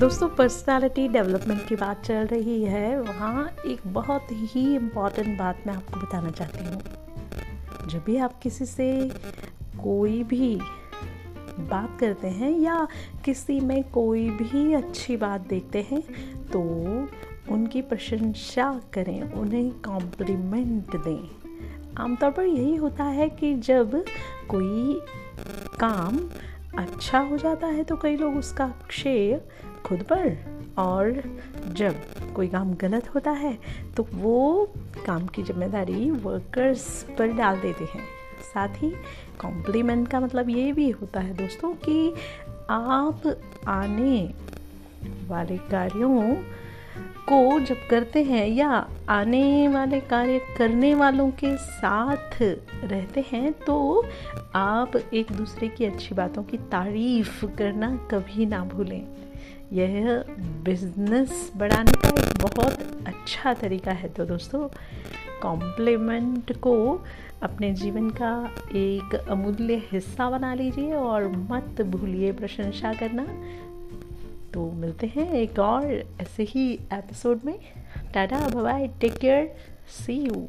दोस्तों personality development की बात चल रही है। वहाँ एक बहुत ही इंपॉर्टेंट बात मैं आपको बताना चाहती हूँ। जब भी आप किसी से कोई भी बात करते हैं या किसी में कोई भी अच्छी बात देखते हैं तो उनकी प्रशंसा करें, उन्हें कॉम्प्लीमेंट दें। आमतौर पर यही होता है कि जब कोई काम अच्छा हो जाता है तो कई लोग उसका श्रेय खुद पर। और जब कोई काम गलत होता है तो वो काम की ज़िम्मेदारी वर्कर्स पर डाल देते हैं। साथ ही कॉम्प्लीमेंट का मतलब ये भी होता है दोस्तों कि आप आने वाले कार्यों को जब करते हैं या आने वाले कार्य करने वालों के साथ रहते हैं तो आप एक दूसरे की अच्छी बातों की तारीफ़ करना कभी ना भूलें। यह बिज़नेस बढ़ाने का एक बहुत अच्छा तरीका है। तो दोस्तों कॉम्प्लीमेंट को अपने जीवन का एक अमूल्य हिस्सा बना लीजिए और मत भूलिए प्रशंसा करना। तो मिलते हैं एक और ऐसे ही एपिसोड में। Tata bye take care see you